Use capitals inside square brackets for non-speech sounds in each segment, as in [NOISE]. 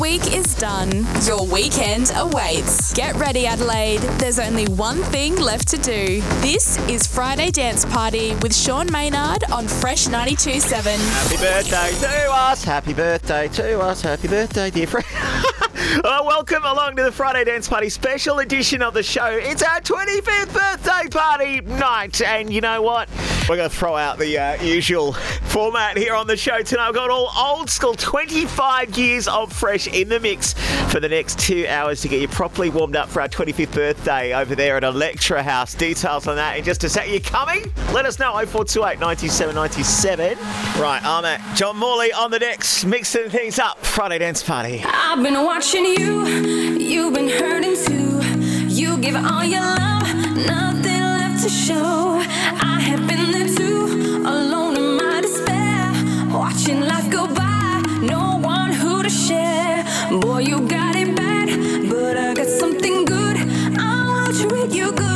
week is done. Your weekend awaits. Get ready, Adelaide. There's only one thing left to do. This is Friday Dance Party with Sean Maynard on Fresh 92.7. Happy birthday to us. Happy birthday to us. Happy birthday, dear friend. well, [LAUGHS] uh, welcome along to the Friday Dance Party special edition of the show. It's our 25th birthday party night. And you know what? We're going to throw out the uh, usual format here on the show tonight. We've got all old school 25 years of fresh in the mix for the next two hours to get you properly warmed up for our 25th birthday over there at Electra House. Details on that in just a sec. You coming? Let us know 0428 97 97. Right, I'm at John Morley on the decks, mixing things up. Friday Dance Party. I've been watching you, you've been hurting too. You give all your love, Boy, you got it bad, but I got something good. I'll treat you good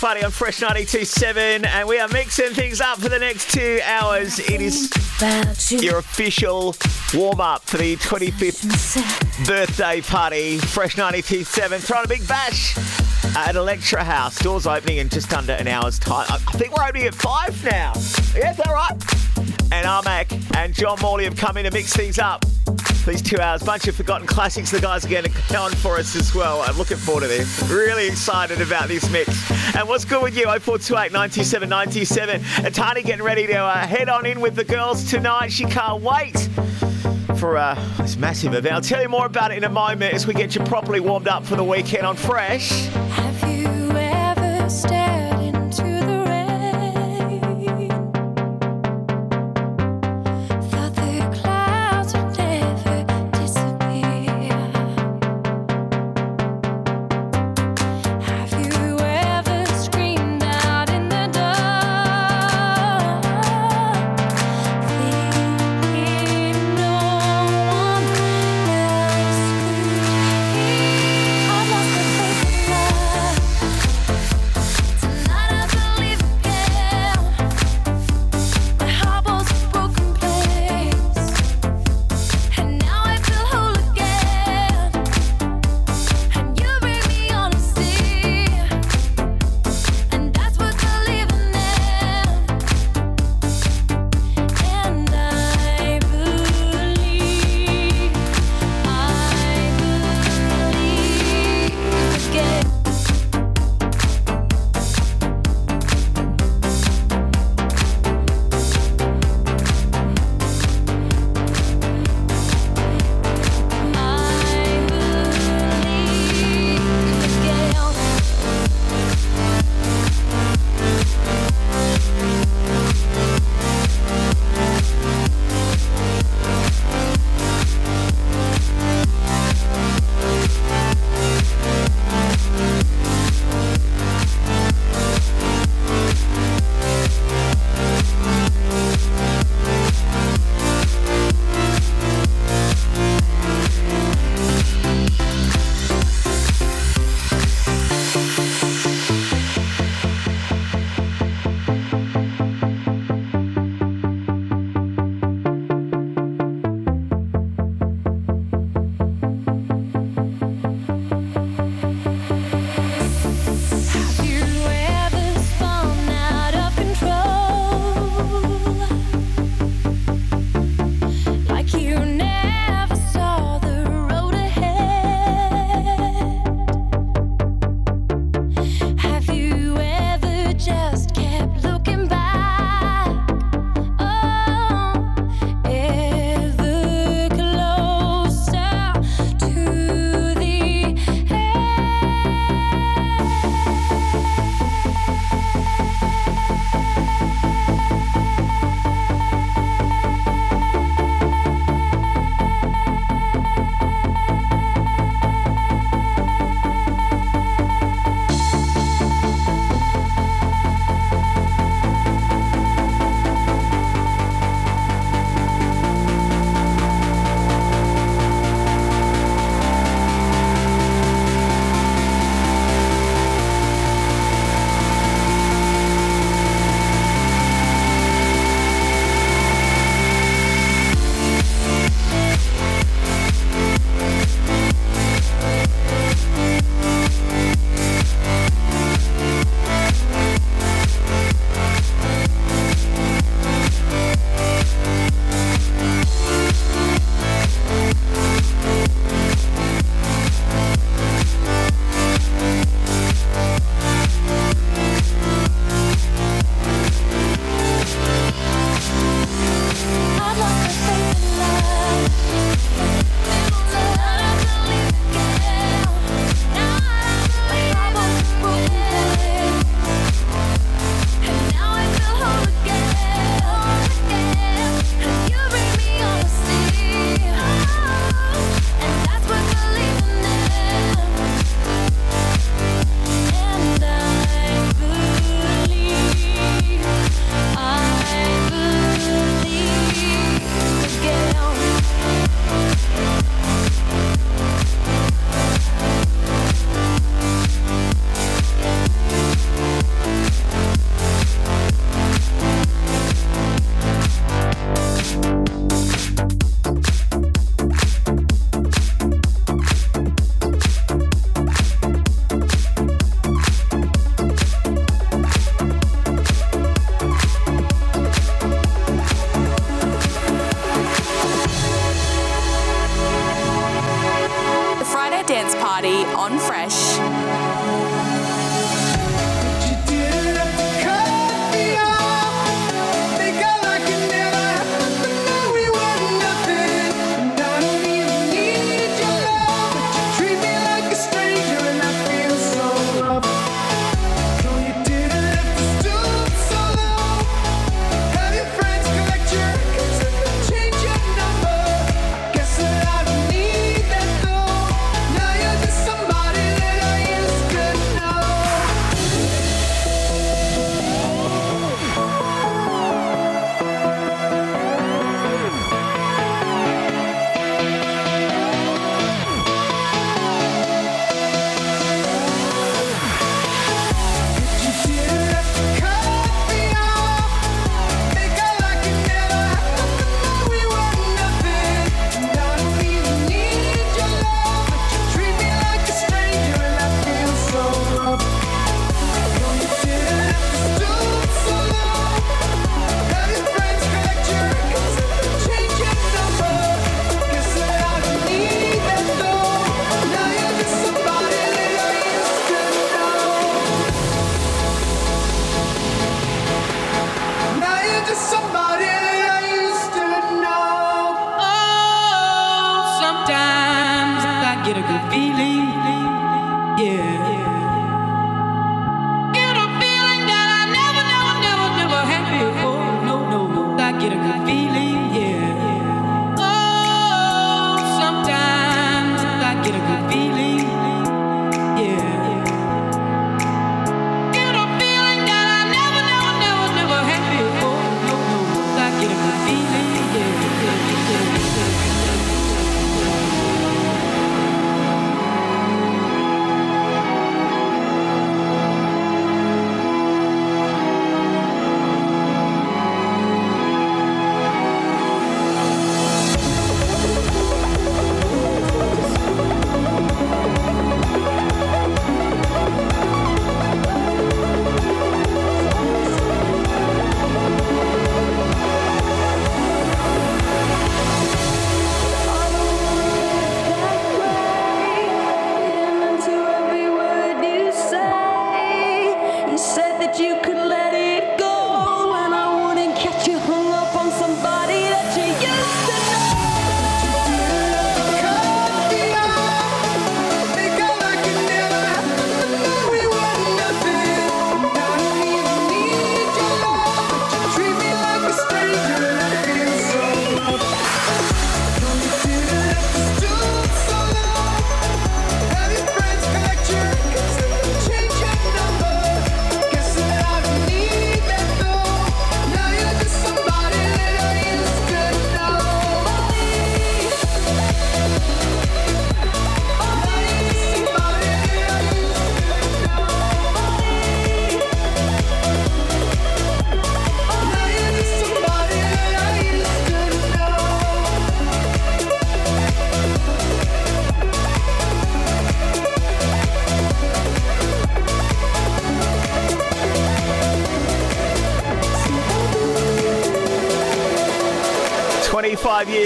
Party on Fresh 92.7 and we are mixing things up for the next two hours. It is your official warm-up for the 25th birthday party. Fresh 92.7 throwing a big bash at Electra House. Doors opening in just under an hour's time. I think we're opening at 5 now. Yeah, is that right? And RMac and John Morley have come in to mix things up these two hours. Bunch of forgotten classics. The guys are going to on for us as well. I'm looking forward to this. Really excited about this mix. And what's good with you? 0428 97 97. And getting ready to uh, head on in with the girls tonight. She can't wait for uh, this massive event. I'll tell you more about it in a moment as we get you properly warmed up for the weekend on Fresh.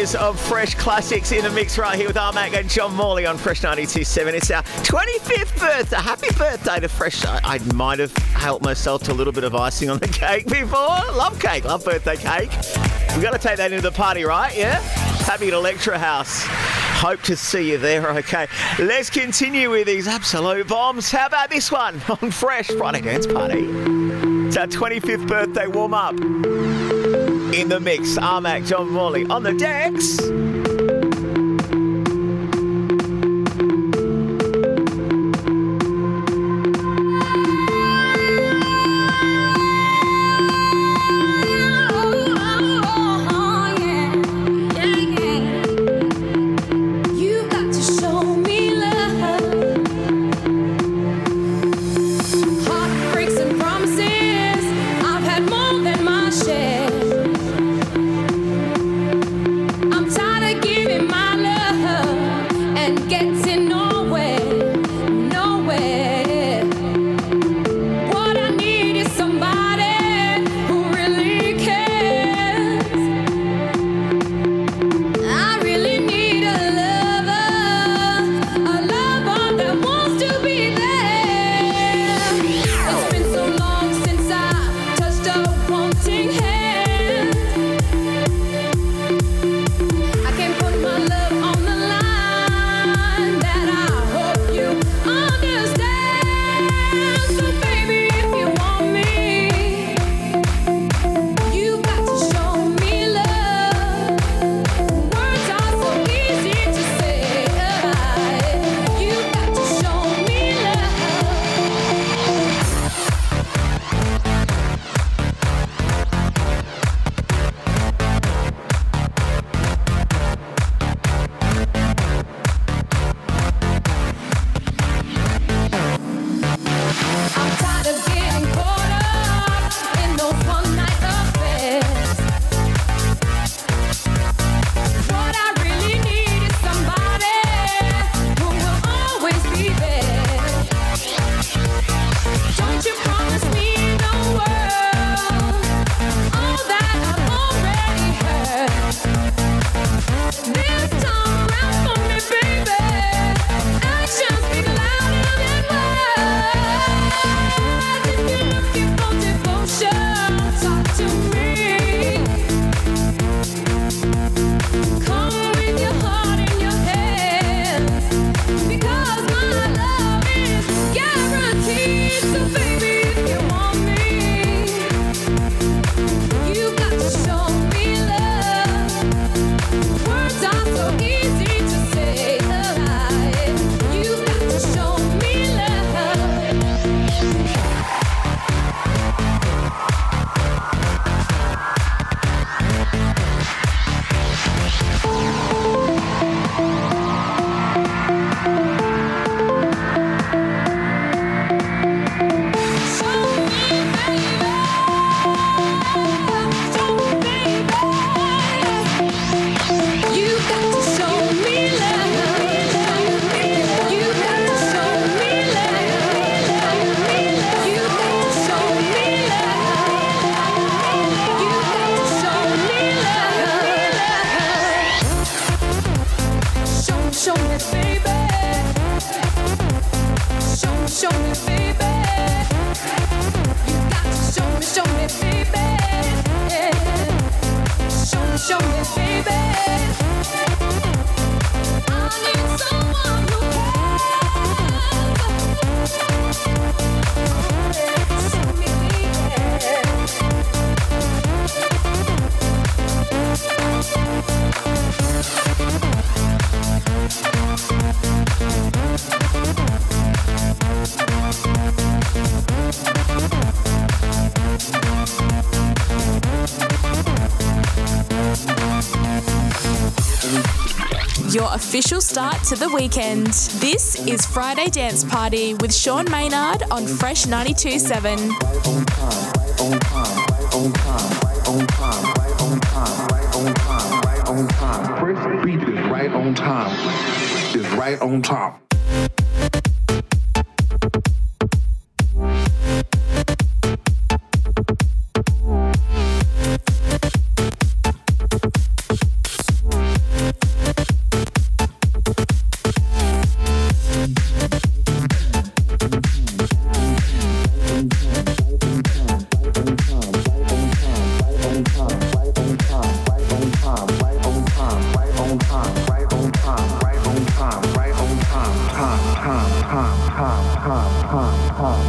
Years of fresh classics in the mix right here with RMac and John Morley on Fresh 92.7. It's our 25th birthday. Happy birthday to Fresh. I, I might have helped myself to a little bit of icing on the [LAUGHS] cake before. Love cake. Love birthday cake. We've got to take that into the party, right? Yeah? Happy at Electra House. Hope to see you there. Okay, let's continue with these absolute bombs. How about this one [LAUGHS] on Fresh Friday Dance Party? It's our 25th birthday warm up in the mix. RMac, John Morley on the decks. Official start to the weekend. This is Friday Dance Party with Sean Maynard on Fresh 92.7.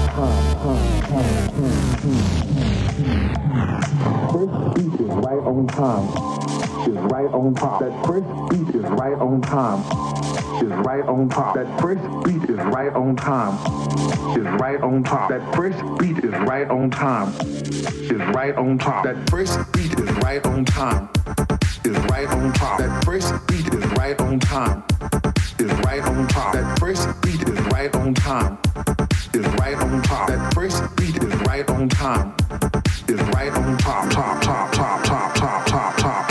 First beat is right on time. Is right on top. That fresh beat is right on time. Is right on top. That first beat is right on time. Is right on top. That first beat is right on time. Is right on top. That first beat is right on time. Is right on top. That first beat is right on time is right on top. That first beat is right on time. Is right on top, top, top, top, top, top, top, top.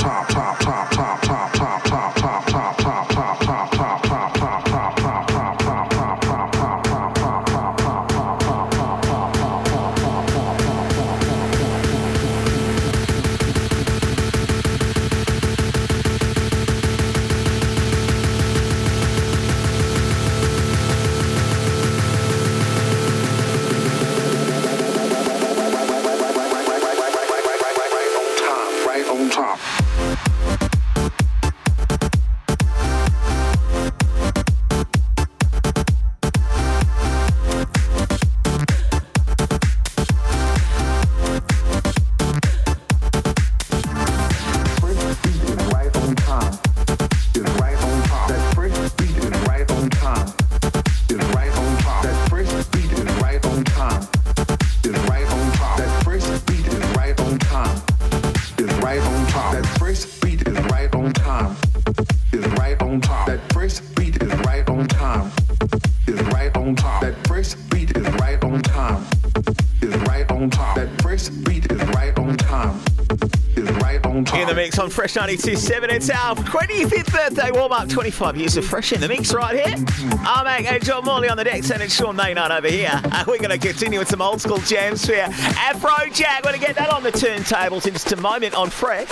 Fresh 92.7. It's our 25th birthday warm up. 25 years of Fresh in the mix right here. RMac John Morley on the decks, and it's Sean Maynard over here. [LAUGHS] And we're going to continue with some old school jams for you. Afrojack, we're going to get that on the turntables in just a moment on Fresh.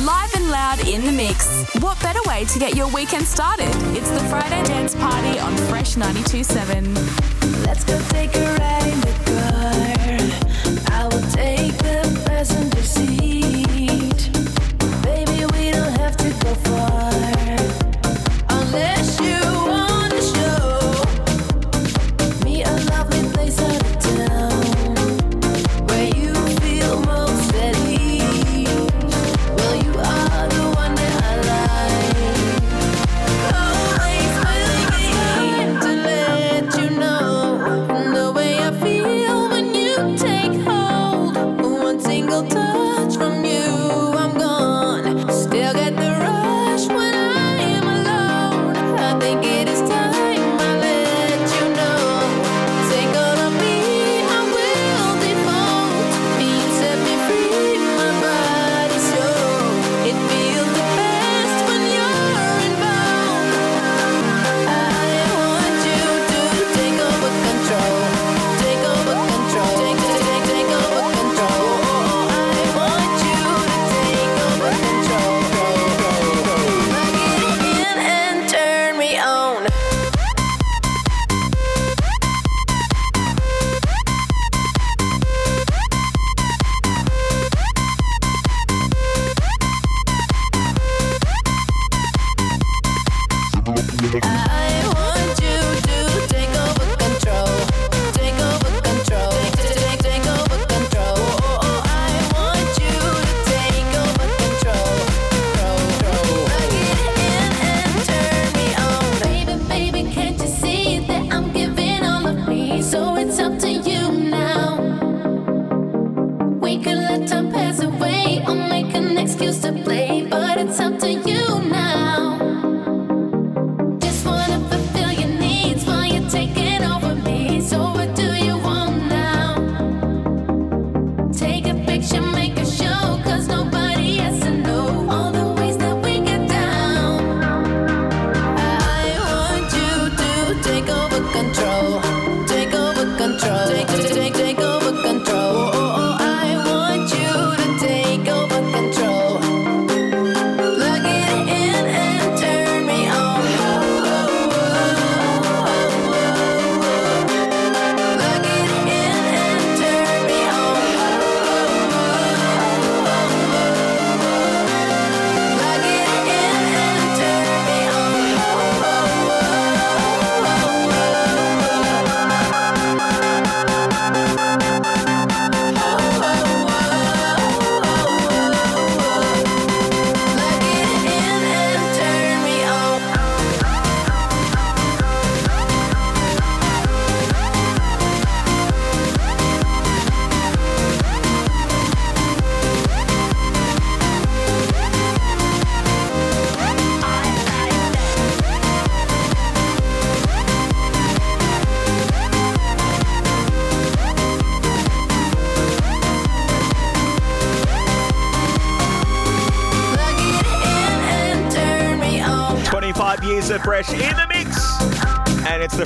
Live and loud in the mix. What better way to get your weekend started? It's the Friday Dance Party on Fresh 92.7. Let's go take a ride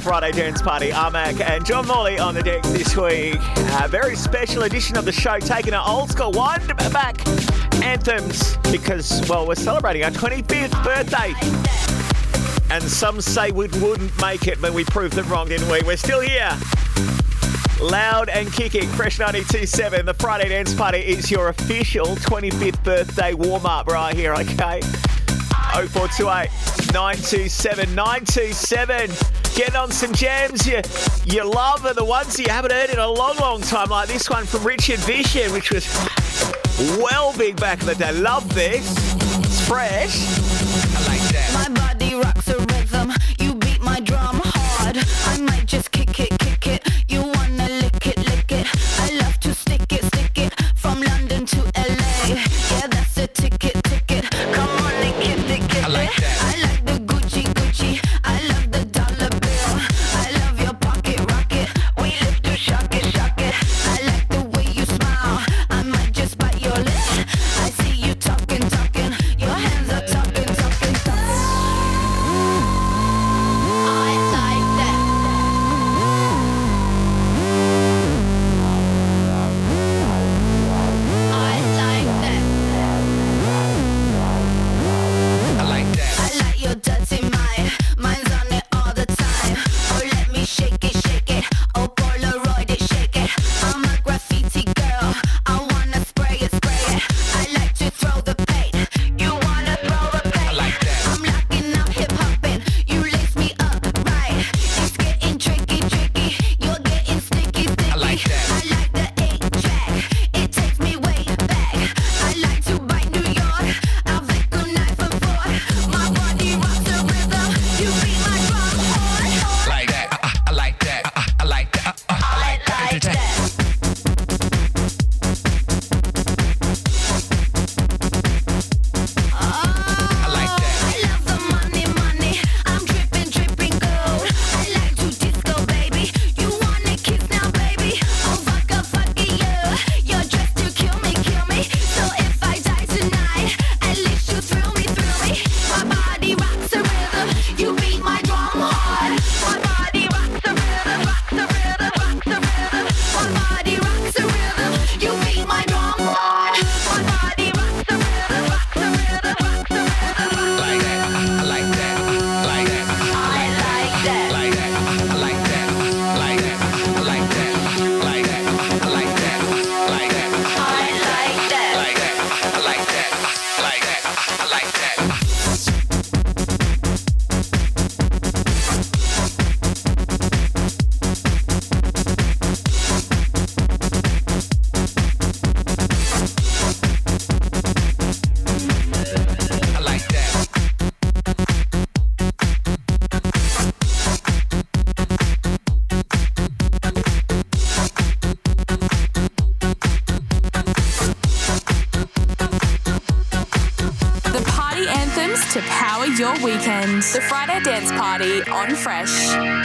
Friday Dance Party. RMac and John Morley on the deck this week. A very special edition of the show, taking our old school wind back anthems because, well, we're celebrating our 25th birthday. And some say we wouldn't make it, but we proved them wrong, didn't we? We're still here. Loud and kicking, Fresh 92.7. The Friday Dance Party is your official 25th birthday warm up right here, okay? 0428 927 927. Getting on some jams you, you love are the ones you haven't heard in a long, long time, like this one from Richard Vission, which was well big back in the day. Love this. It's fresh. The Friday Dance Party on Fresh.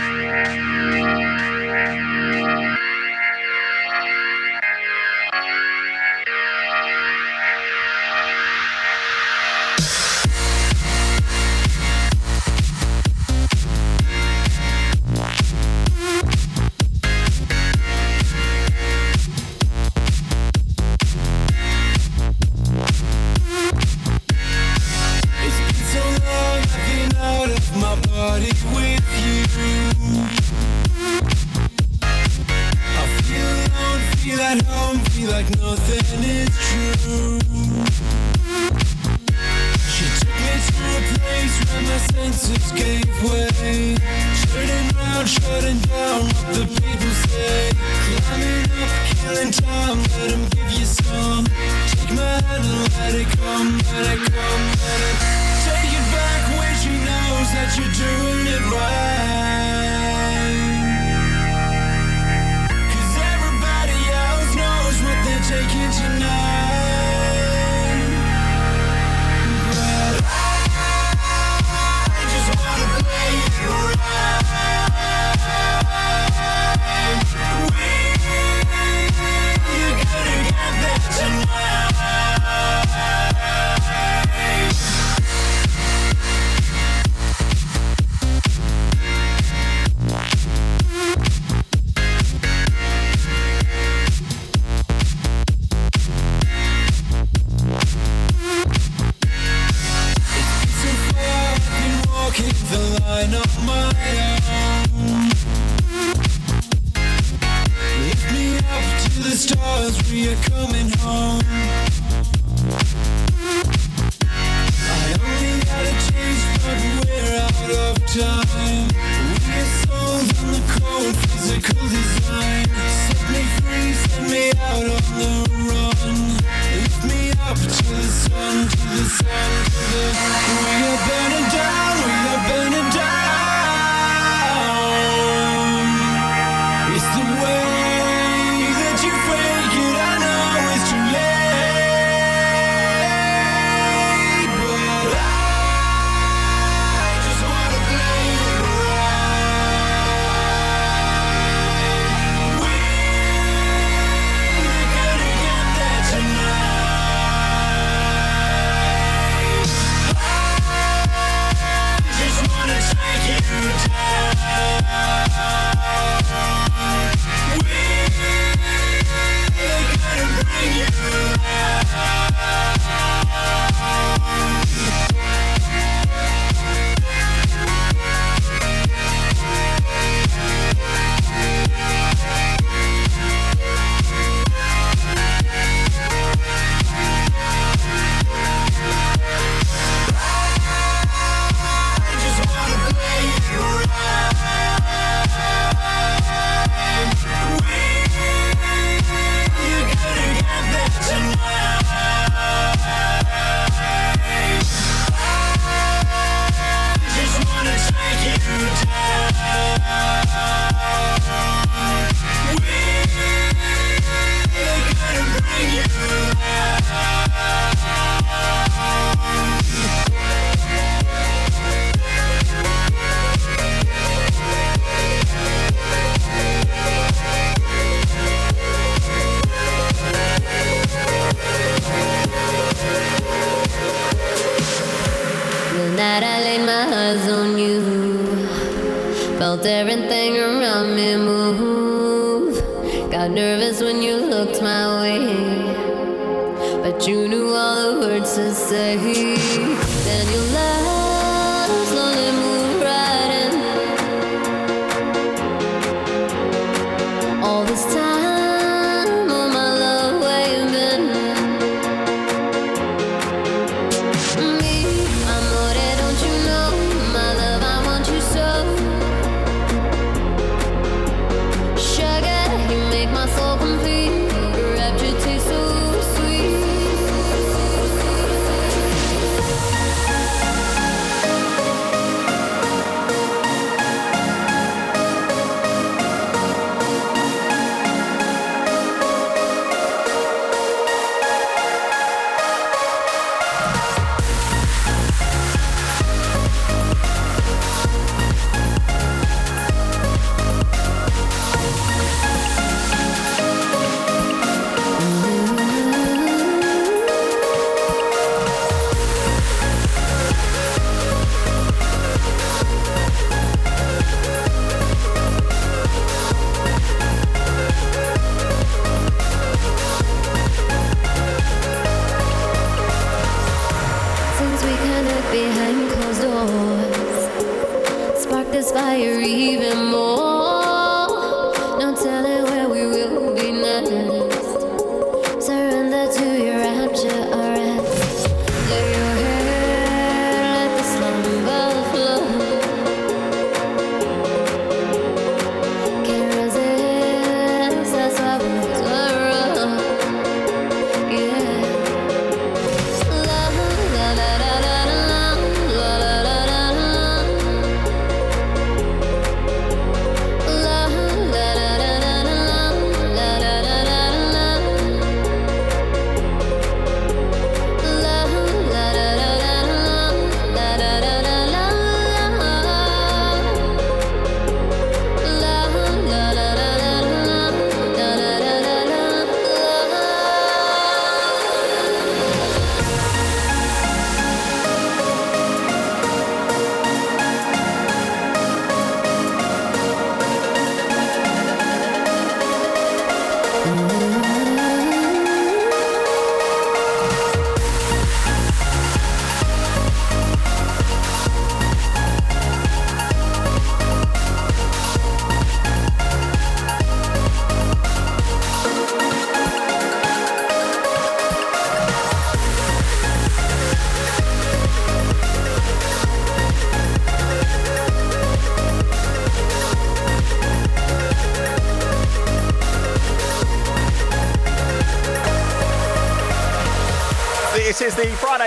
let it come, let it come, let it Take it back when she knows that you're doing it right.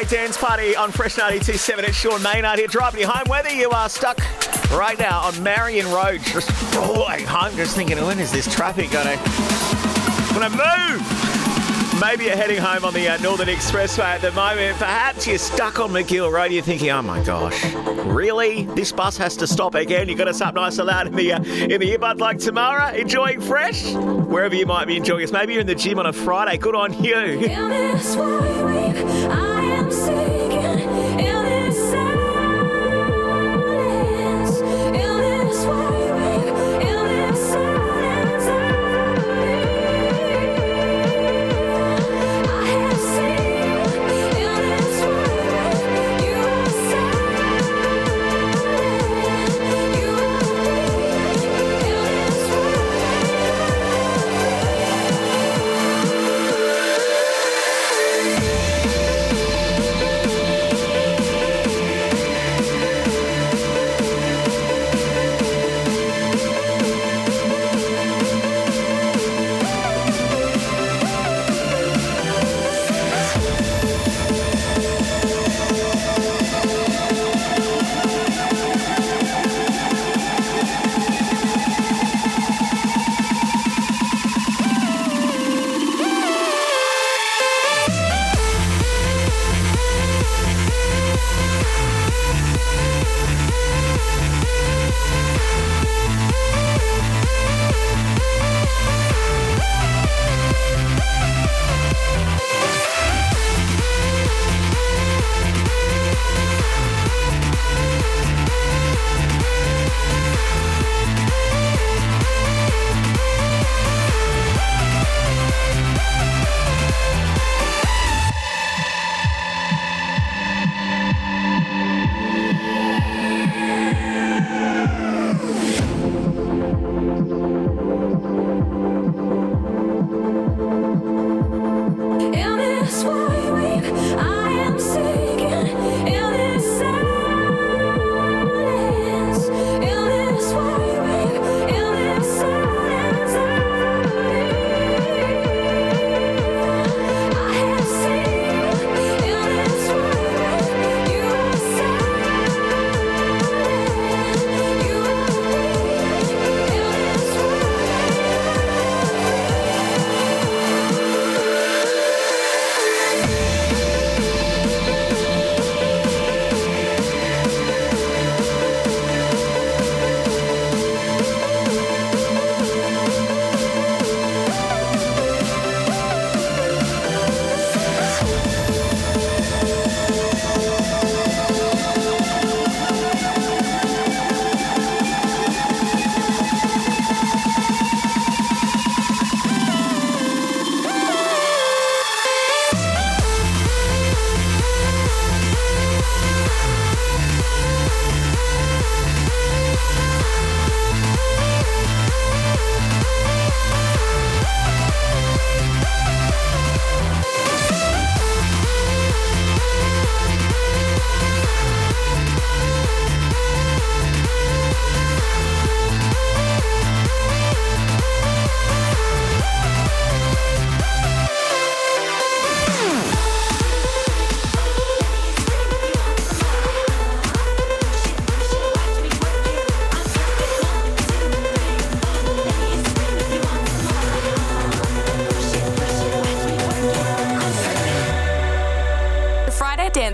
Friday dance party on Fresh 92.7 It's Sean Maynard here, driving you home, whether you are stuck right now on Marion Road, just going home, just thinking, when is this traffic going to, to move? Maybe you're heading home on the uh, Northern Expressway at the moment. Perhaps you're stuck on Magill Road. You're thinking, "Oh my gosh, really? This bus has to stop again?" You got us up nice and loud in the uh, in the earbud like Tamara, enjoying fresh wherever you might be enjoying us. Maybe you're in the gym on a Friday. Good on you.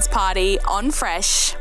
Party on Fresh.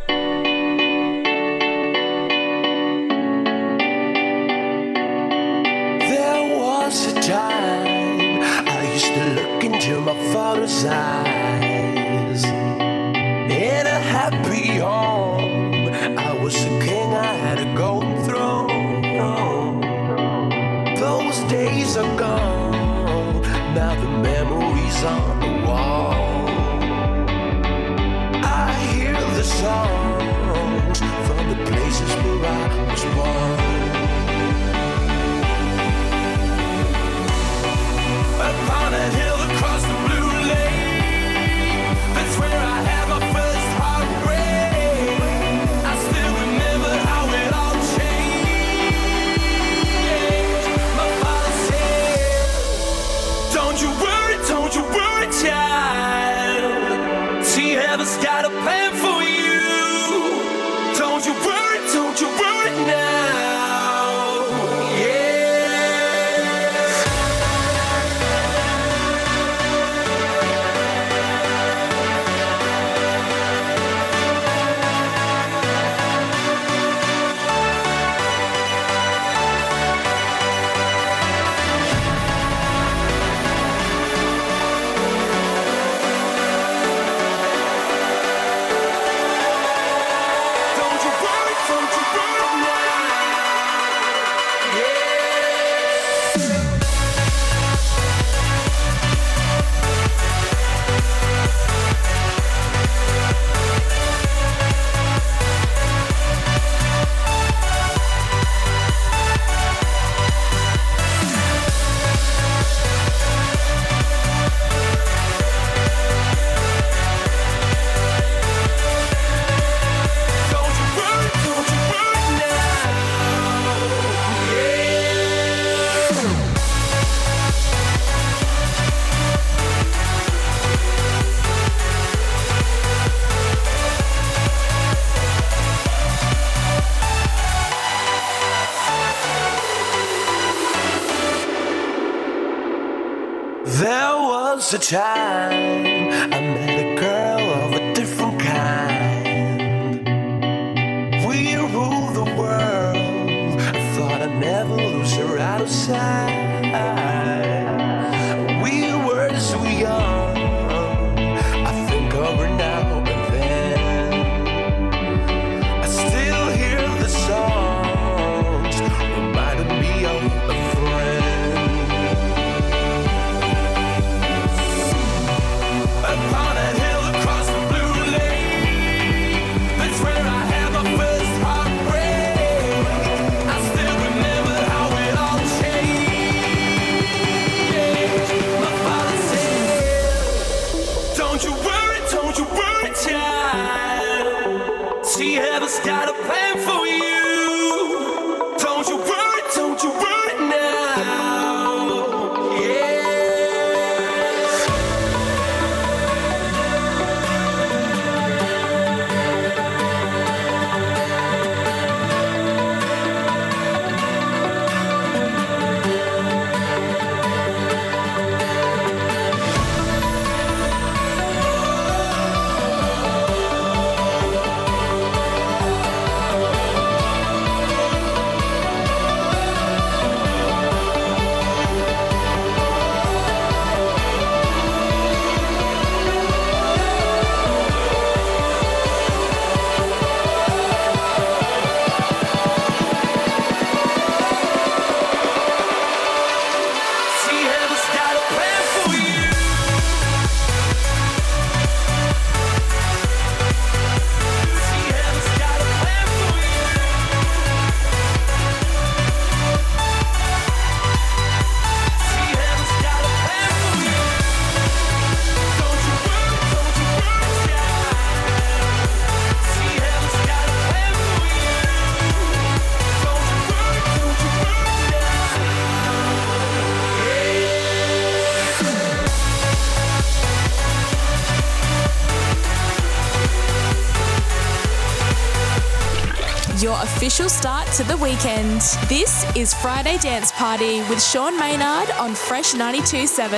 to the weekend. This is Friday Dance Party with Sean Maynard on Fresh 92.7.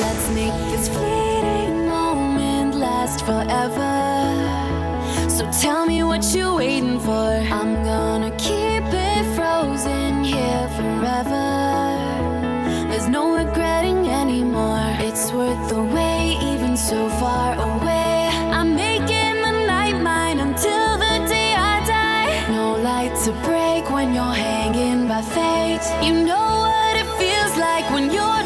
Let's make this fleeting moment last forever. So tell me what you're waiting for. I'm gonna keep it frozen here forever. There's no regretting anymore. It's worth the wait, even so far by fate. You know what it feels like when you're.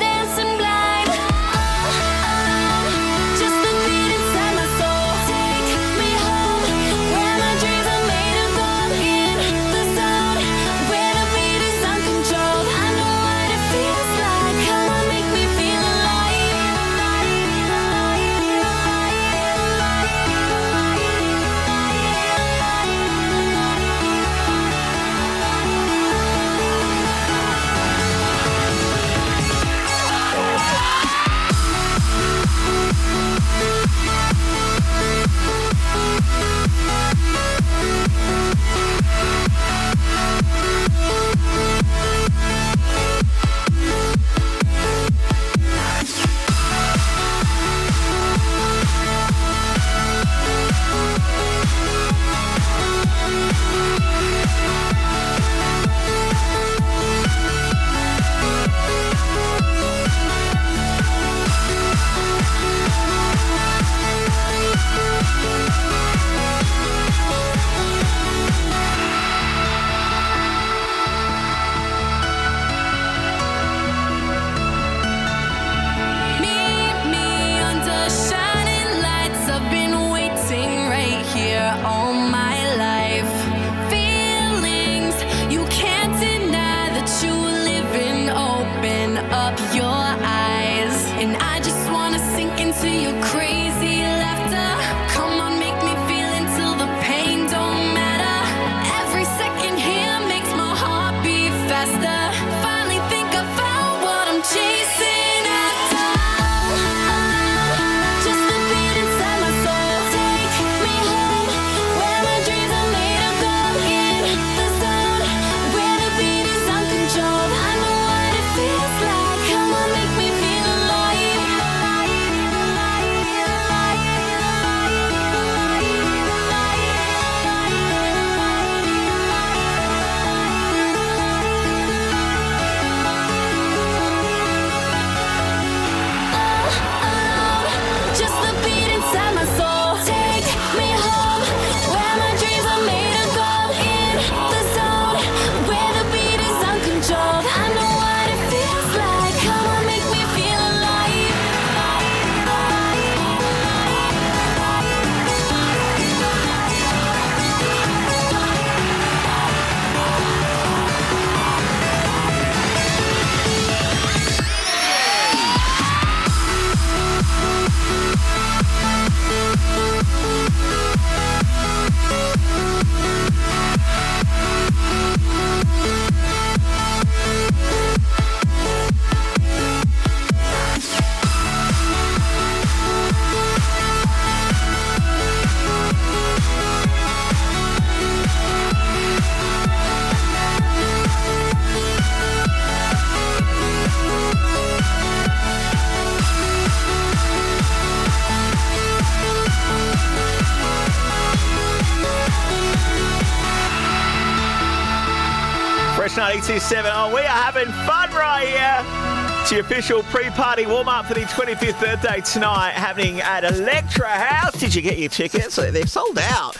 Official pre-party warm-up for the 25th birthday tonight happening at Electra House. Did you get your tickets? They're sold out.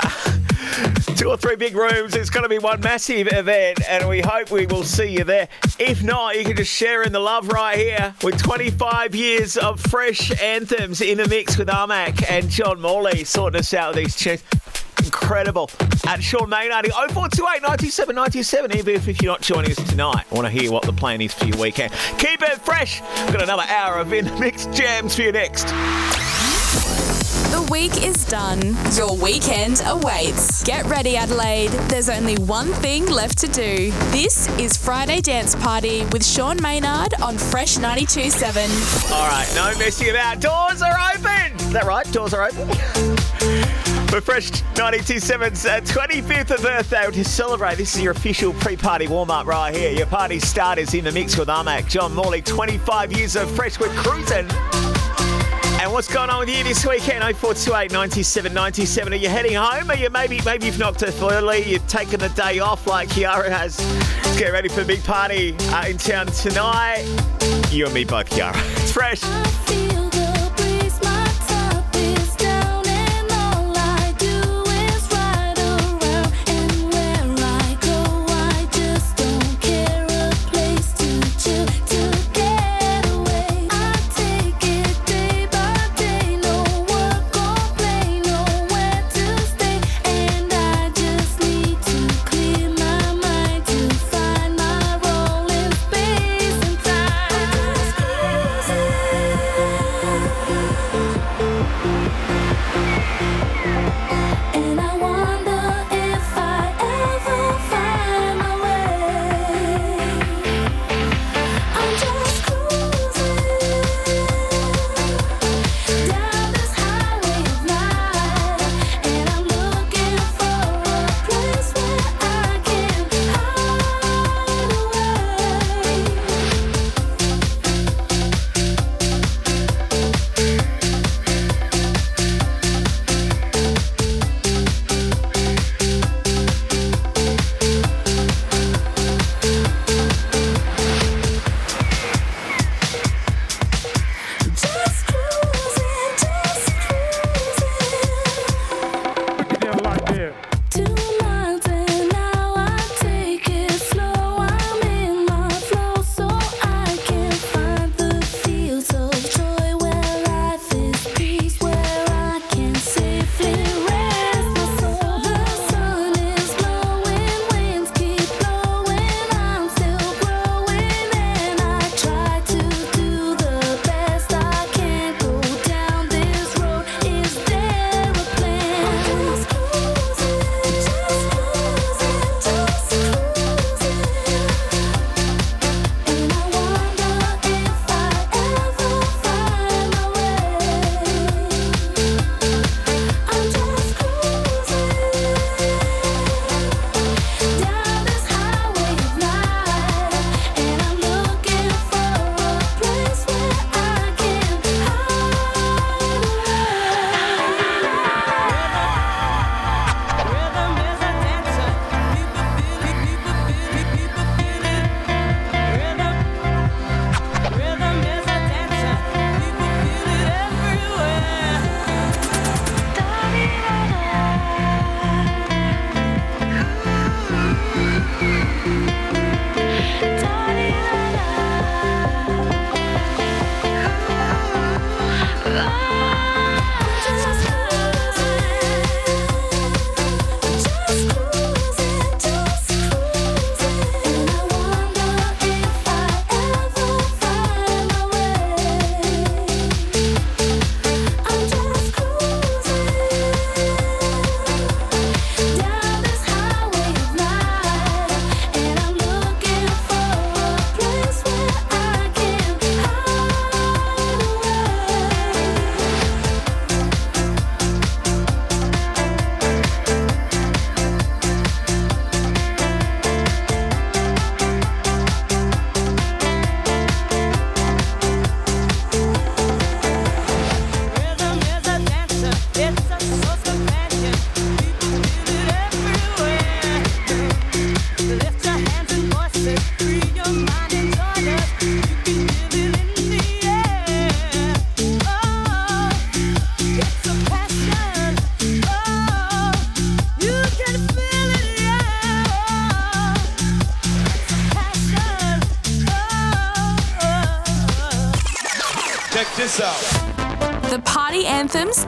[LAUGHS] Two or three big rooms. It's going to be one massive event, and we hope we will see you there. If not, you can just share in the love right here with 25 years of fresh anthems in the mix with RMac and John Morley sorting us out with these tunes. Incredible. At Sean Maynard, 0428 97 97. Even if you're not joining us tonight, I want to hear what the plan is for your weekend. Keep it fresh. We've Got another hour of in the mix jams for you next. The week is done. Your weekend awaits. Get ready, Adelaide. There's only one thing left to do. This is Friday Dance Party with Sean Maynard on Fresh 92.7. All right, no messing about. Doors are open. Is that right? Doors are open. [LAUGHS] For Fresh 927's uh, 25th birthday to celebrate, this is your official pre-party warm-up right here. Your party starters in the mix with RMac, John Morley, 25 years of Fresh. We're cruising. And what's going on with you this weekend? 0428 97 97. Are you heading home? Are you maybe maybe you've knocked off early? You've taken the day off like Kiara has. Get ready for the big party uh, in town tonight. You and me both, Kiara. It's fresh.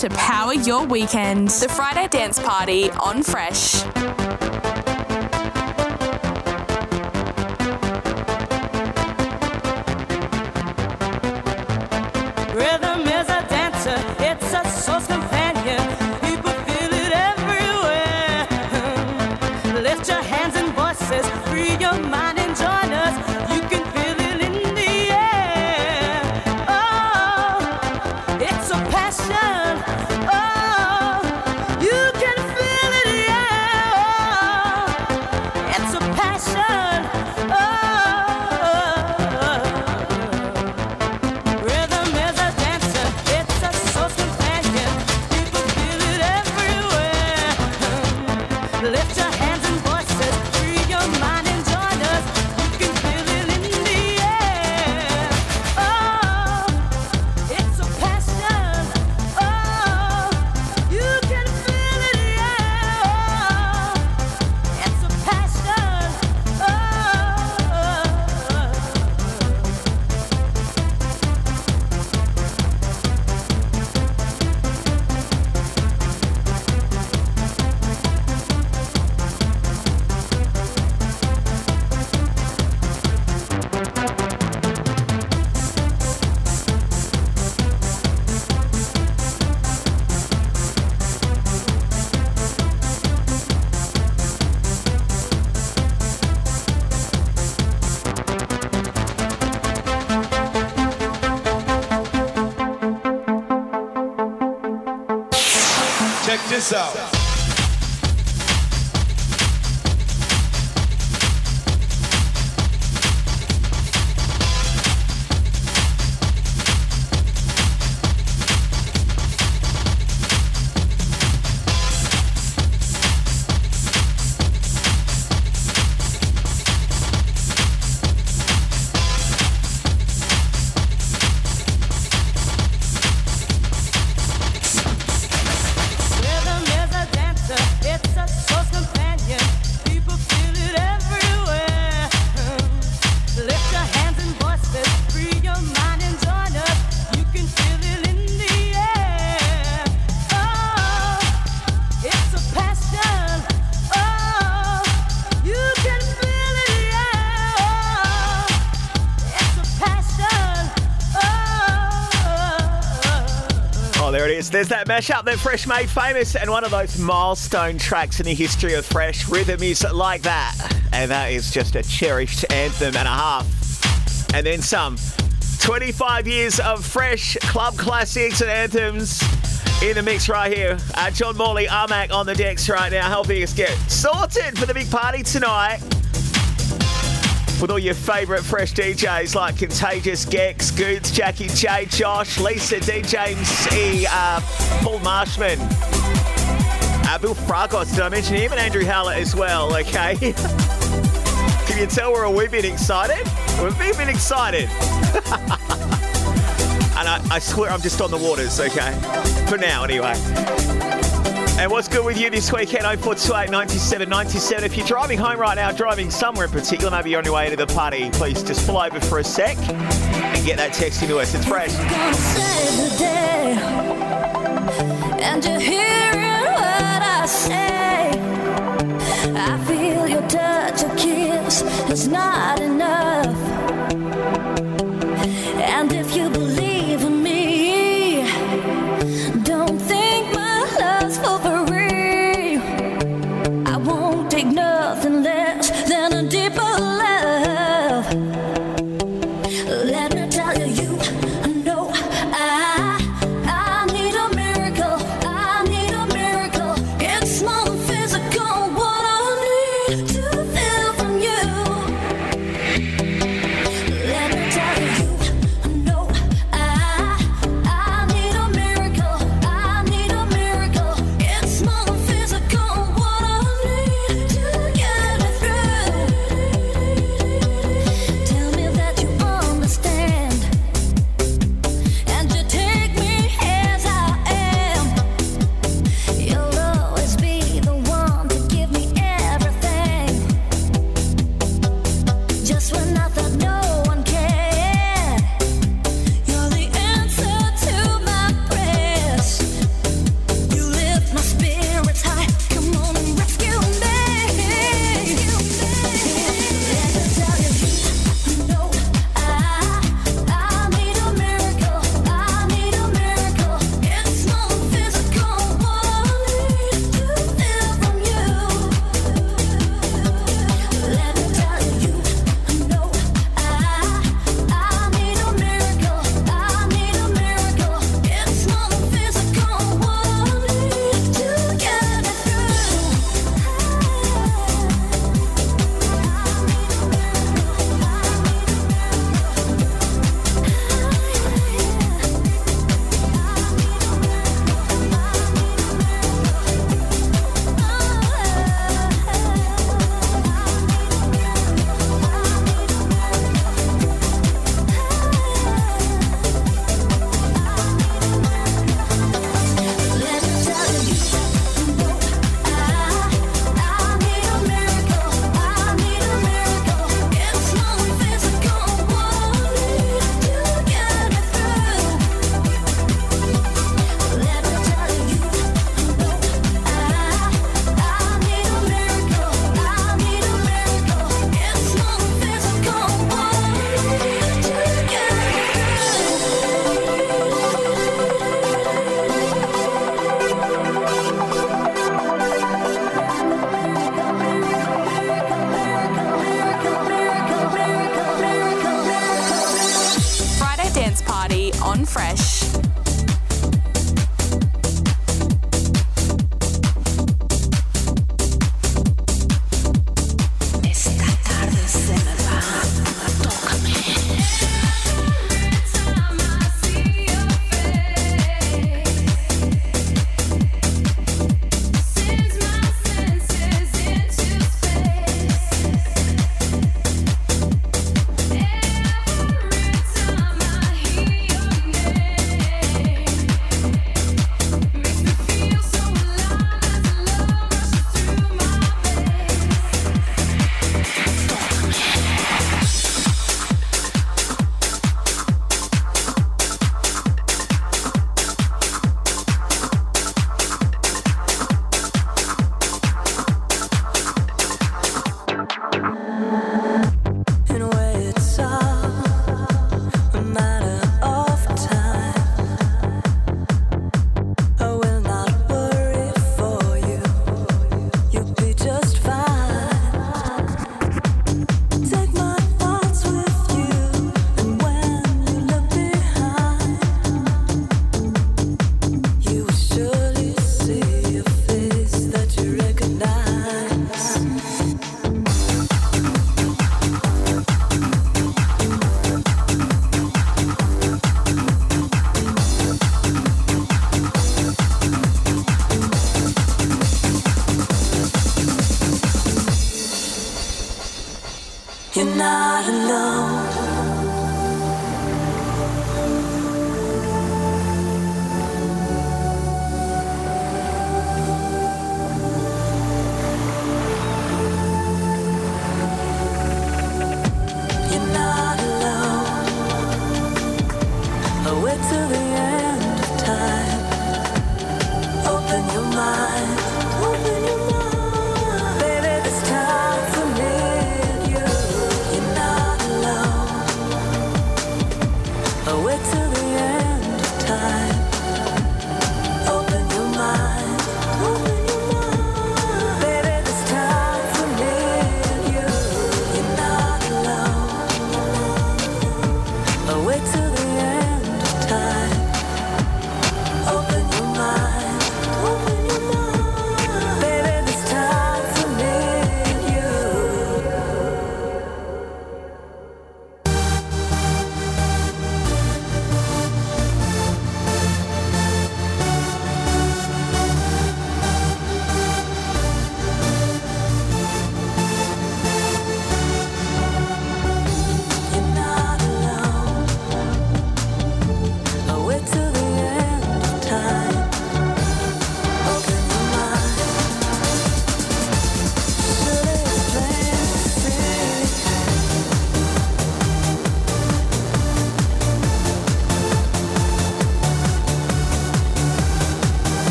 To power your weekend. The Friday Dance Party on Fresh. There's that mashup that Fresh made famous and one of those milestone tracks in the history of Fresh. Rhythm is like that. And that is just a cherished anthem and a half. And then some. 25 years of Fresh club classics and anthems in the mix right here. Uh, John Morley, RMac on the decks right now, helping us get sorted for the big party tonight. With all your favourite fresh DJs like Contagious, Gex, Goots, Jackie J, Josh, Lisa, D. James E, uh, Paul Marshman, uh, Bill Fragos, did I mention him? And Andrew Howlett as well, okay? [LAUGHS] Can you tell we're a wee bit excited? We're a wee bit excited. [LAUGHS] and I, I swear I'm just on the waters, okay? For now, anyway. And what's good with you this weekend? 0428 97 97. If you're driving home right now, driving somewhere in particular, maybe on your way to the party, please just pull over for a sec and get that text into us. It's fresh. And you're hearing what I say. I feel your touch, your kiss. It's not enough.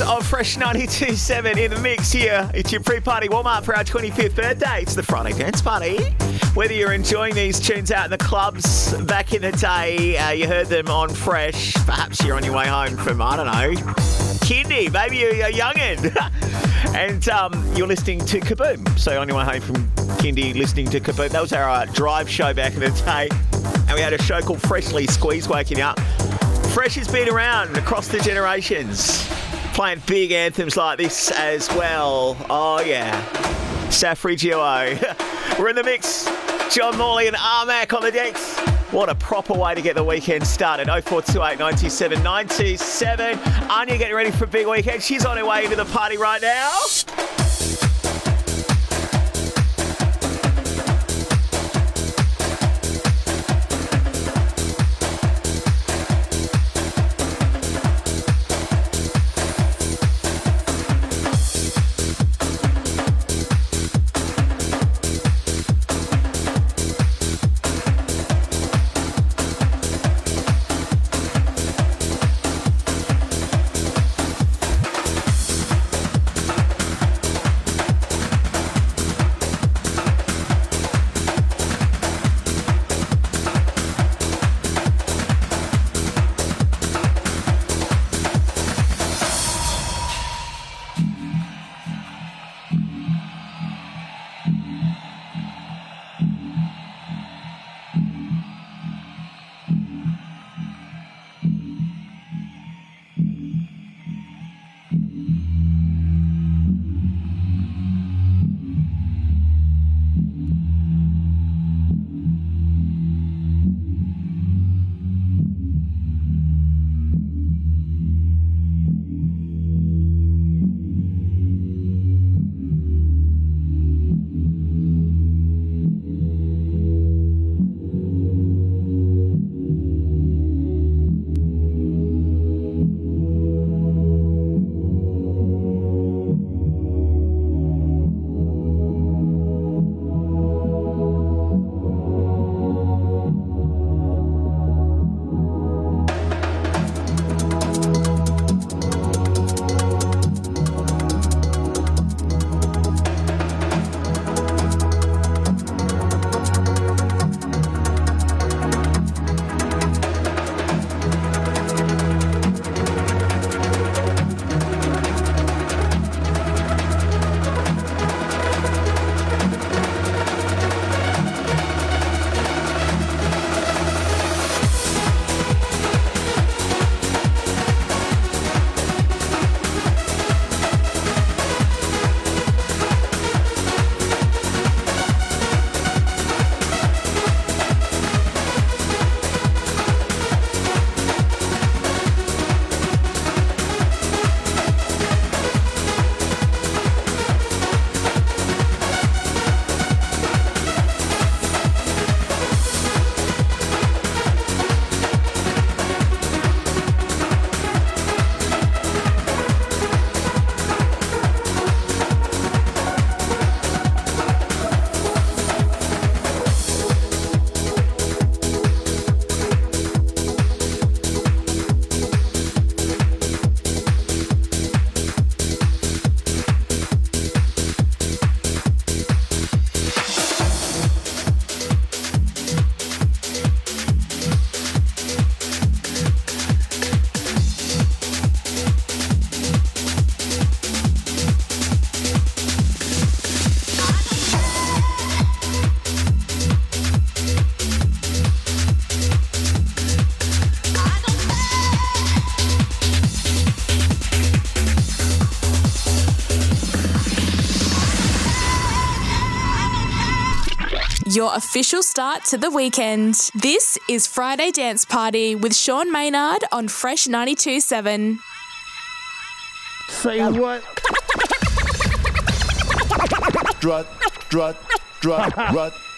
25 of Fresh 92.7 in the mix here. It's your pre-party warm-up for our 25th birthday. It's the Friday Dance Party. Whether you're enjoying these tunes out in the clubs back in the day, uh, you heard them on Fresh. Perhaps you're on your way home from, I don't know, kindy. Maybe you're a youngin'. [LAUGHS] and um, you're listening to Kaboom. So on your way home from kindy, listening to Kaboom. That was our uh, drive show back in the day. And we had a show called Freshly Squeeze waking up. Fresh has been around across the generations, playing big anthems like this as well. Oh, yeah. Safri Duo. [LAUGHS] We're in the mix. John Morley and RMac on the decks. What a proper way to get the weekend started. 0428 97 97. Anya getting ready for a big weekend. She's on her way into the party right now. your official start to the weekend. This is Friday Dance Party with Sean Maynard on Fresh 92.7. Say what? Drut, drut, drut, drut.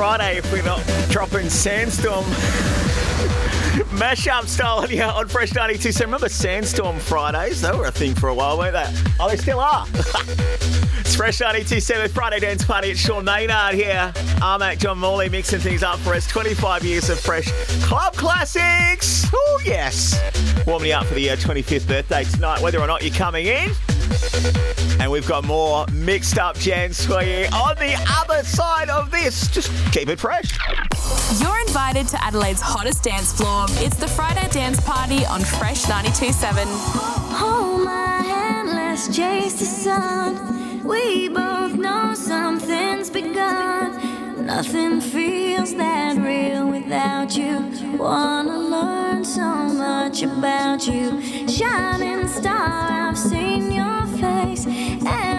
Friday if we're not dropping Sandstorm. [LAUGHS] Mashup style here on Fresh 92. So remember Sandstorm Fridays? They were a thing for a while, weren't they? Oh, they still are. [LAUGHS] it's Fresh 92 92.7 Friday Dance Party. It's Sean Maynard here. RMac John Morley mixing things up for us. 25 years of fresh club classics. Oh, yes. Warming up for the uh, 25th birthday tonight, whether or not you're coming in. And we've got more mixed up jams for you on the other side of this. Just keep it fresh. You're invited to Adelaide's hottest dance floor. It's the Friday Dance Party on Fresh 92.7. Hold my hand, let's chase the sun. We both know something's begun. Nothing feels that real without you. Wanna learn so much about you. Shining star, I've seen your face.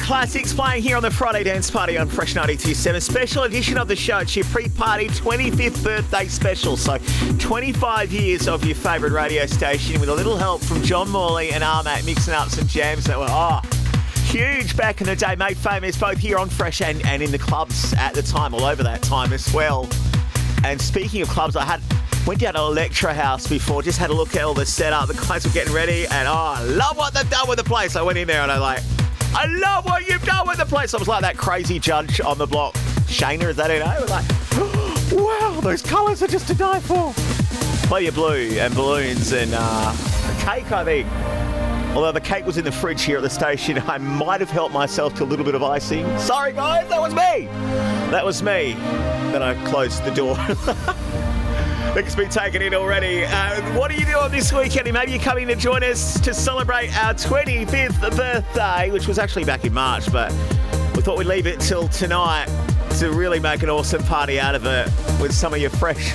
Classics playing here on the Friday Dance Party on Fresh 92.7. Special edition of the show. It's your pre party 25th birthday special. So, 25 years of your favourite radio station with a little help from John Morley and RMac mixing up some jams that were, oh, huge back in the day, made famous both here on Fresh and, and in the clubs at the time, all over that time as well. And speaking of clubs, I had went down to Electra House before, just had a look at all the setup. The guys were getting ready, and oh, I love what they've done with the place. I went in there and I like, I love what you've done with the place. I was like that crazy judge on the block. Shaynna, is that it? I was like, [GASPS] wow, those colours are just to die for. Play your blue and balloons and uh, cake, I think. Although the cake was in the fridge here at the station, [LAUGHS] I might have helped myself to a little bit of icing. Sorry, guys, that was me. That was me. Then I closed the door. [LAUGHS] Nick's been taken in already. Uh, what are you doing this weekend? Maybe you're coming to join us to celebrate our 25th birthday, which was actually back in March, but we thought we'd leave it till tonight to really make an awesome party out of it with some of your fresh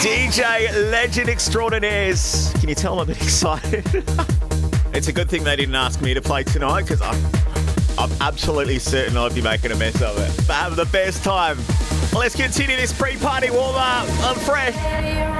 DJ legend extraordinaires. Can you tell I'm a bit [LAUGHS] excited? it's a good thing they didn't ask me to play tonight because I'm, I'm absolutely certain I'd be making a mess of it. But have the best time Let's continue this pre-party warm-up. I'm fresh.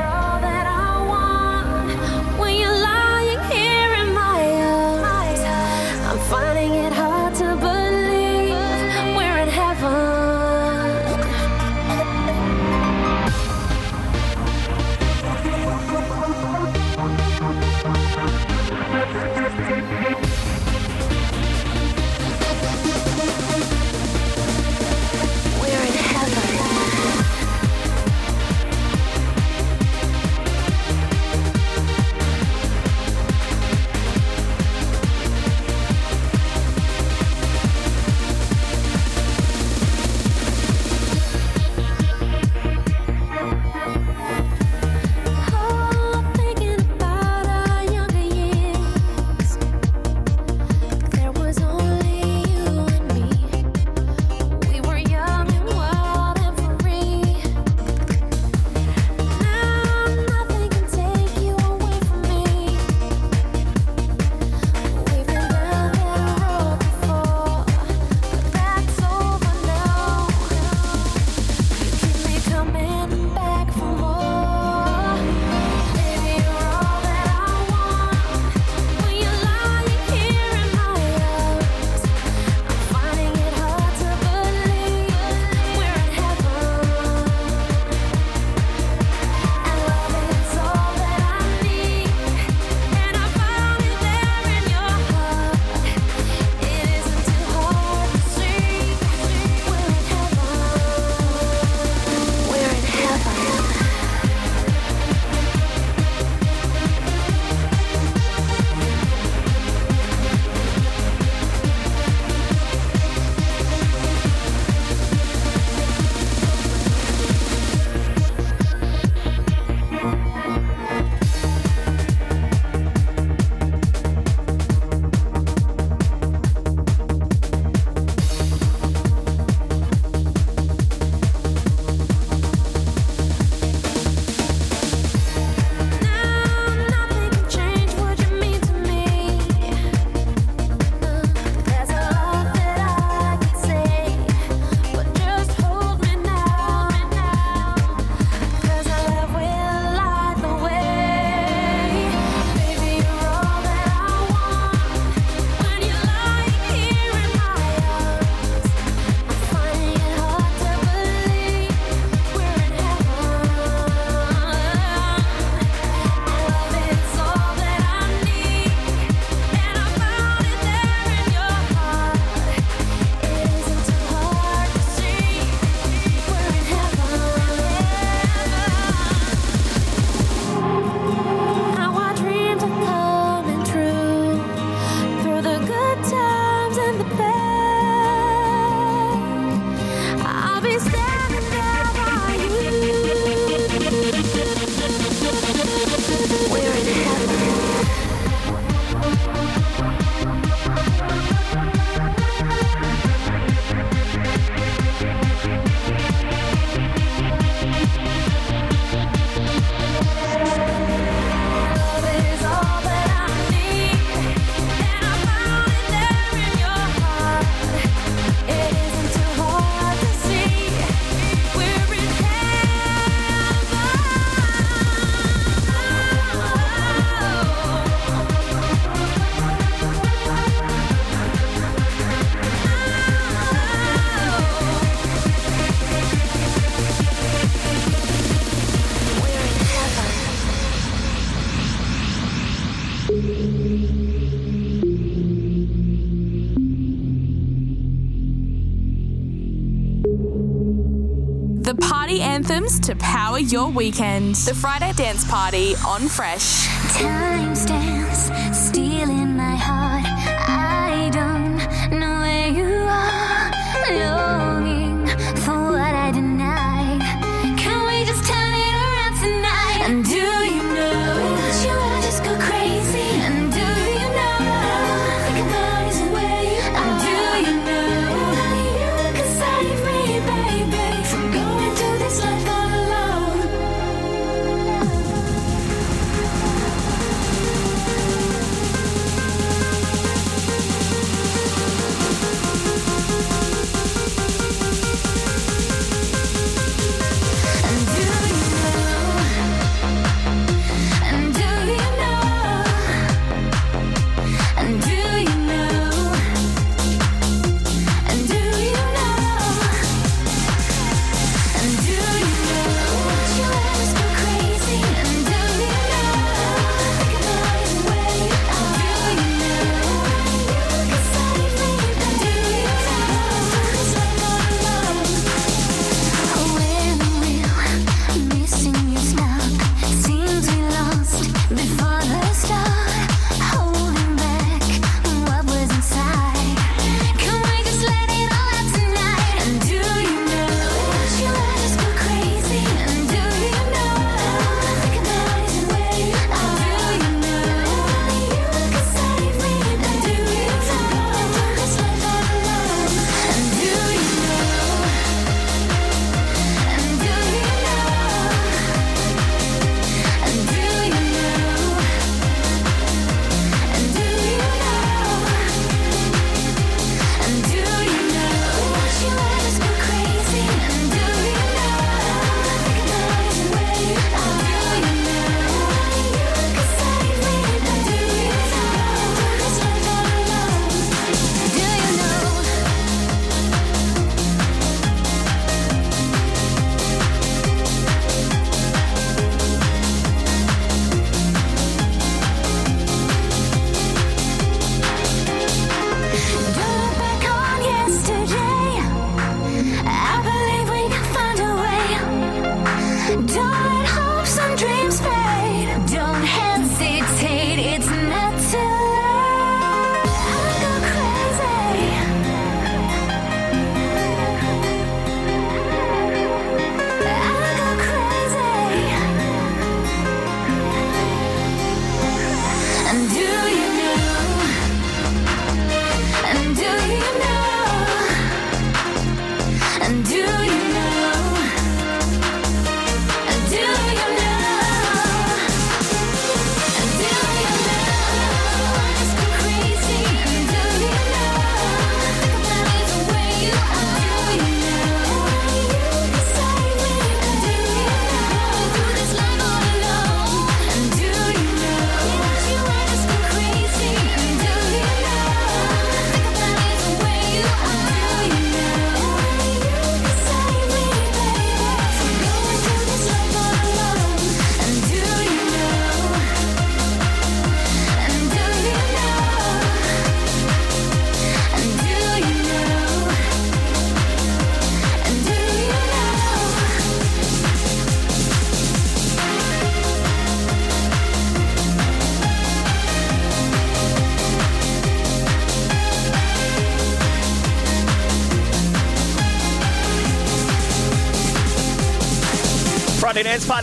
to power your weekend. The Friday Dance Party on Fresh.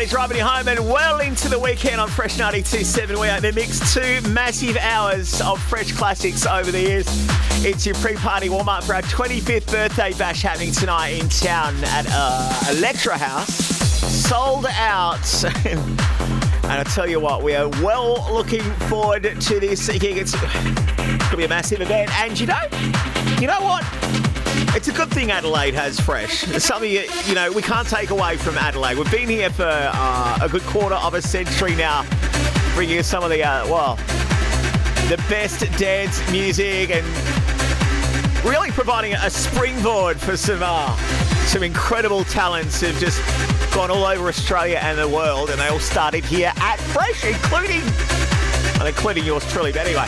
You home and well into the weekend on Fresh 92.7. We are the mix two massive hours of fresh classics over the years. It's your pre-party warm-up for our 25th birthday bash happening tonight in town at uh, Electra House. Sold out. [LAUGHS] and I tell you what, we are well looking forward to this gig. It's going to be a massive event. And you know, you know what? It's a good thing Adelaide has fresh. Something you, know we can't take away from Adelaide. We've been here for uh, a good quarter of a century now, bringing some of the uh, well, the best dance music and really providing a springboard for some uh, some incredible talents who've just gone all over Australia and the world, and they all started here at Fresh, including well, including yours truly. But anyway,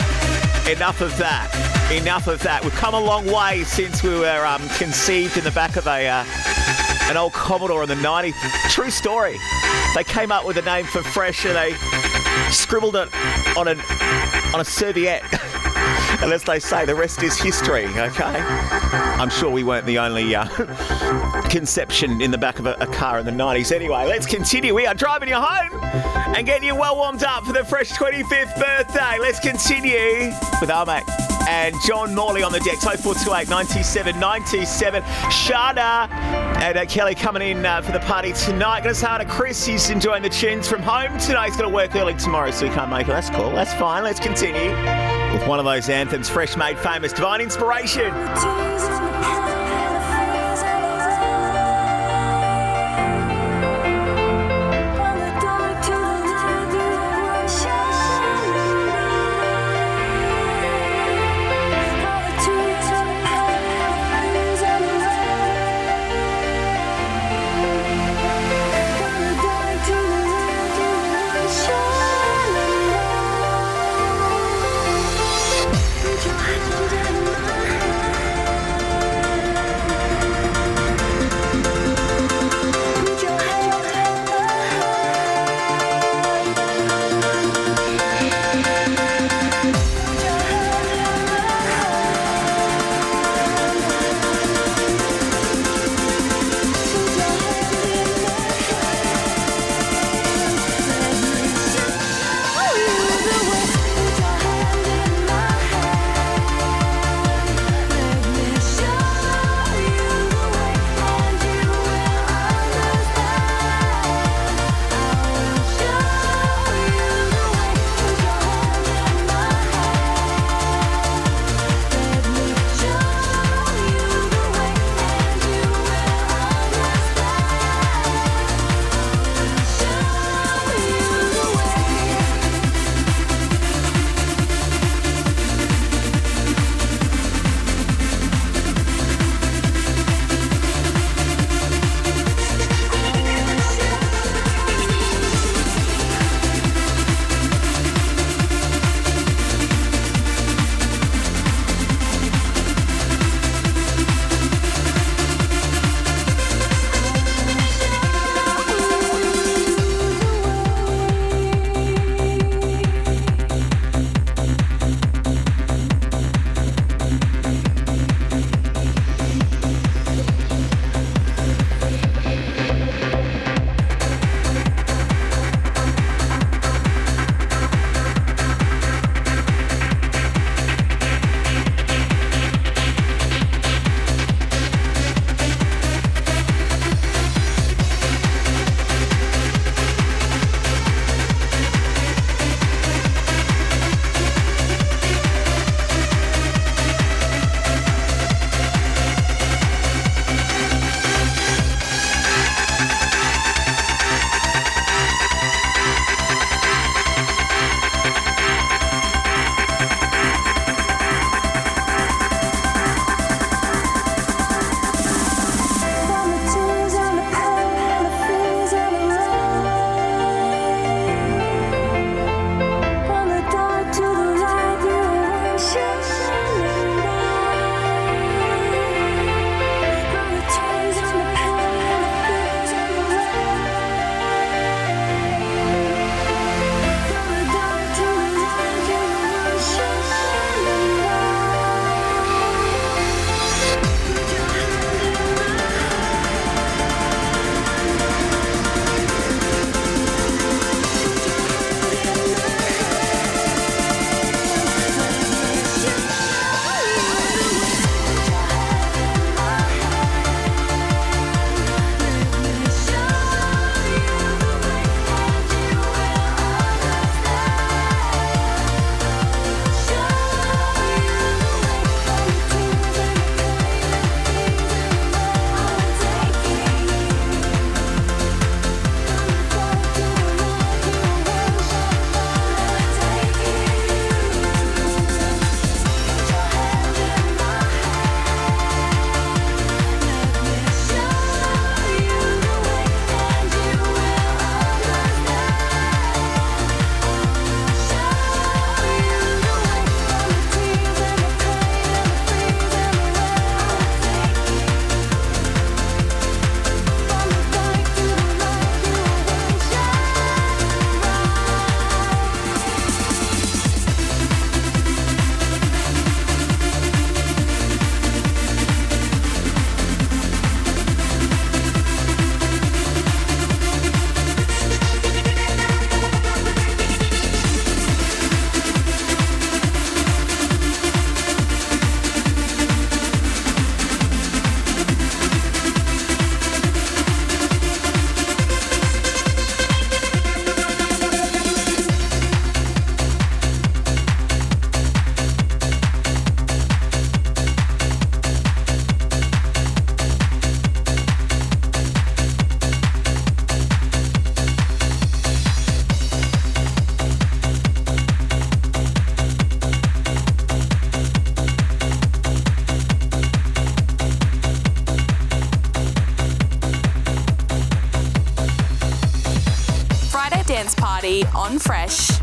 enough of that. Enough of that. We've come a long way since we were um, conceived in the back of a uh, an old Commodore in the 90s. True story. They came up with a name for Fresh and they scribbled it on a on a serviette. [LAUGHS] and as they say, the rest is history. Okay. I'm sure we weren't the only uh, [LAUGHS] conception in the back of a, a car in the 90s. Anyway, let's continue. We are driving you home and getting you well warmed up for the Fresh 25th birthday. Let's continue with our mate and John Morley on the deck. 0428 97 97. Shada and uh, Kelly coming in uh, for the party tonight. Say hi to Chris. He's enjoying the tunes from home tonight. He's got to work early tomorrow, so he can't make it. That's cool. That's fine. Let's continue with one of those anthems, fresh made famous, Divine Inspiration. On Fresh.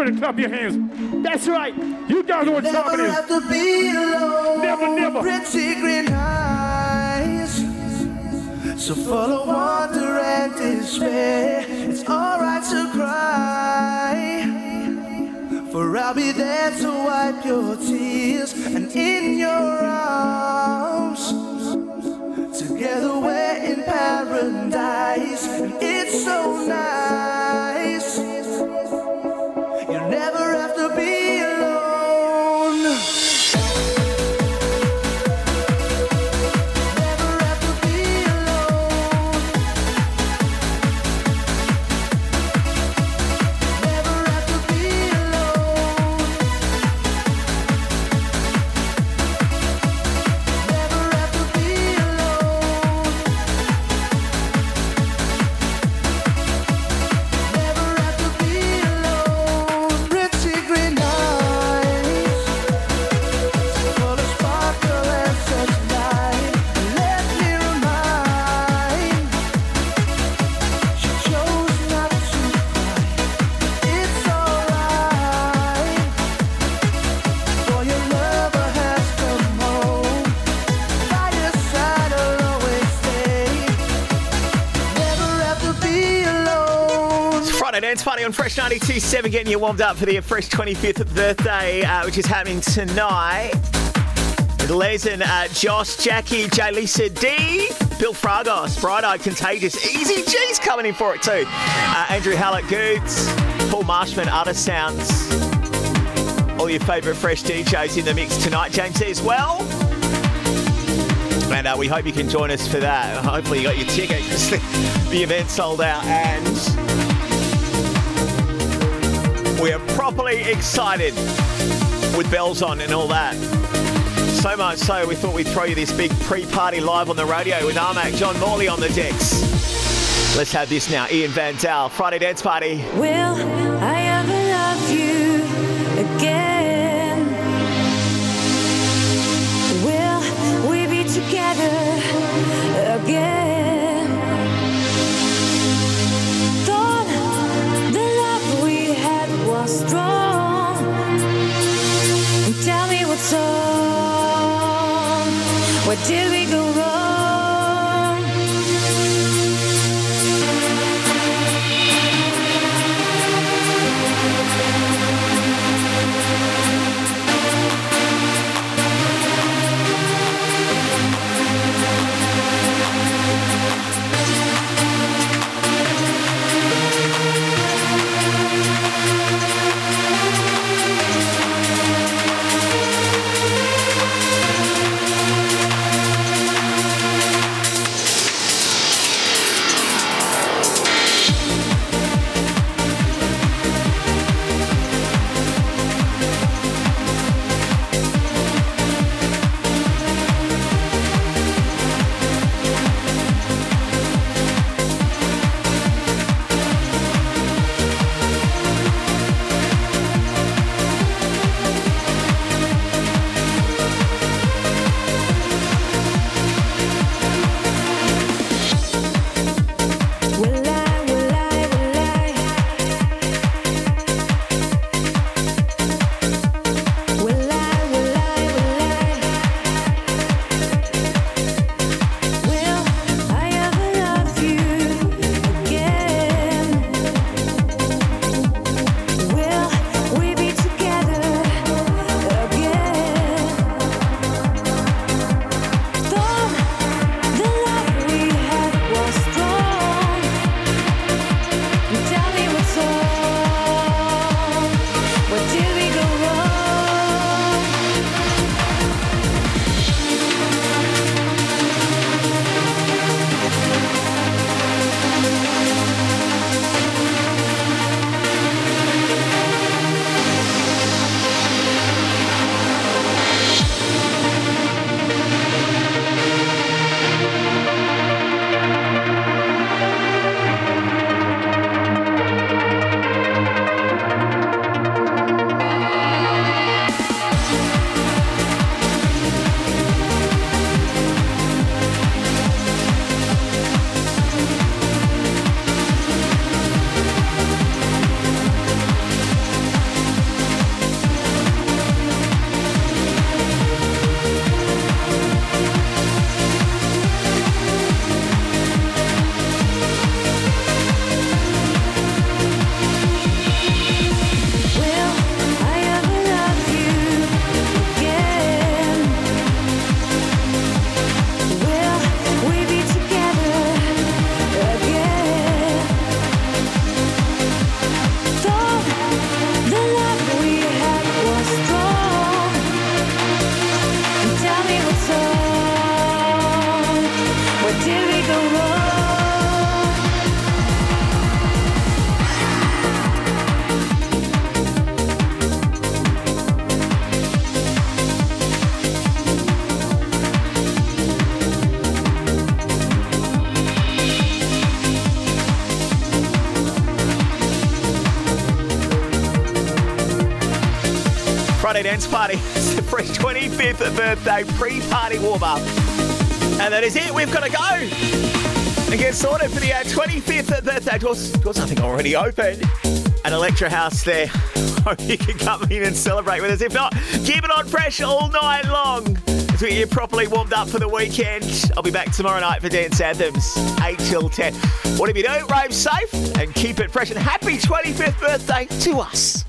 To clap your hands. That's right. You guys know what time Never it is. have to be alone. Never, never. Pretty green eyes, so full of wonder and despair. It's alright to cry, for I'll be there to wipe your tears and in your arms. Together we're in paradise, and it's so nice. Fresh 92.7 getting you warmed up for the Fresh 25th birthday, uh, which is happening tonight. With uh, Josh, Jackie, J. Lisa D, Bill Fragos, Bright Eyed Contagious, Easy G's coming in for it too. Uh, Andrew Hallett Goods, Paul Marshman, Other Sounds. All your favourite Fresh DJs in the mix tonight. James as well. And uh, we hope you can join us for that. Hopefully you got your ticket because [LAUGHS] the, the event sold out and we are properly excited with bells on and all that. So much so we thought we'd throw you this big pre-party live on the radio with RMac John Morley on the decks. Let's have this now. Ian Van Dahl, Friday Dance Party. Will Dance Party. It's [LAUGHS] the Fresh 25th birthday pre-party warm-up. And that is it. We've got to go and get sorted for the uh, 25th birthday. Doors, doors, I think, already open at Electra House there. [LAUGHS] Hope you can come in and celebrate with us. If not, keep it on fresh all night long as we you properly warmed up for the weekend. I'll be back tomorrow night for Dance Anthems, 8 till 10. Whatever you do, rave safe and keep it fresh. And happy 25th birthday to us.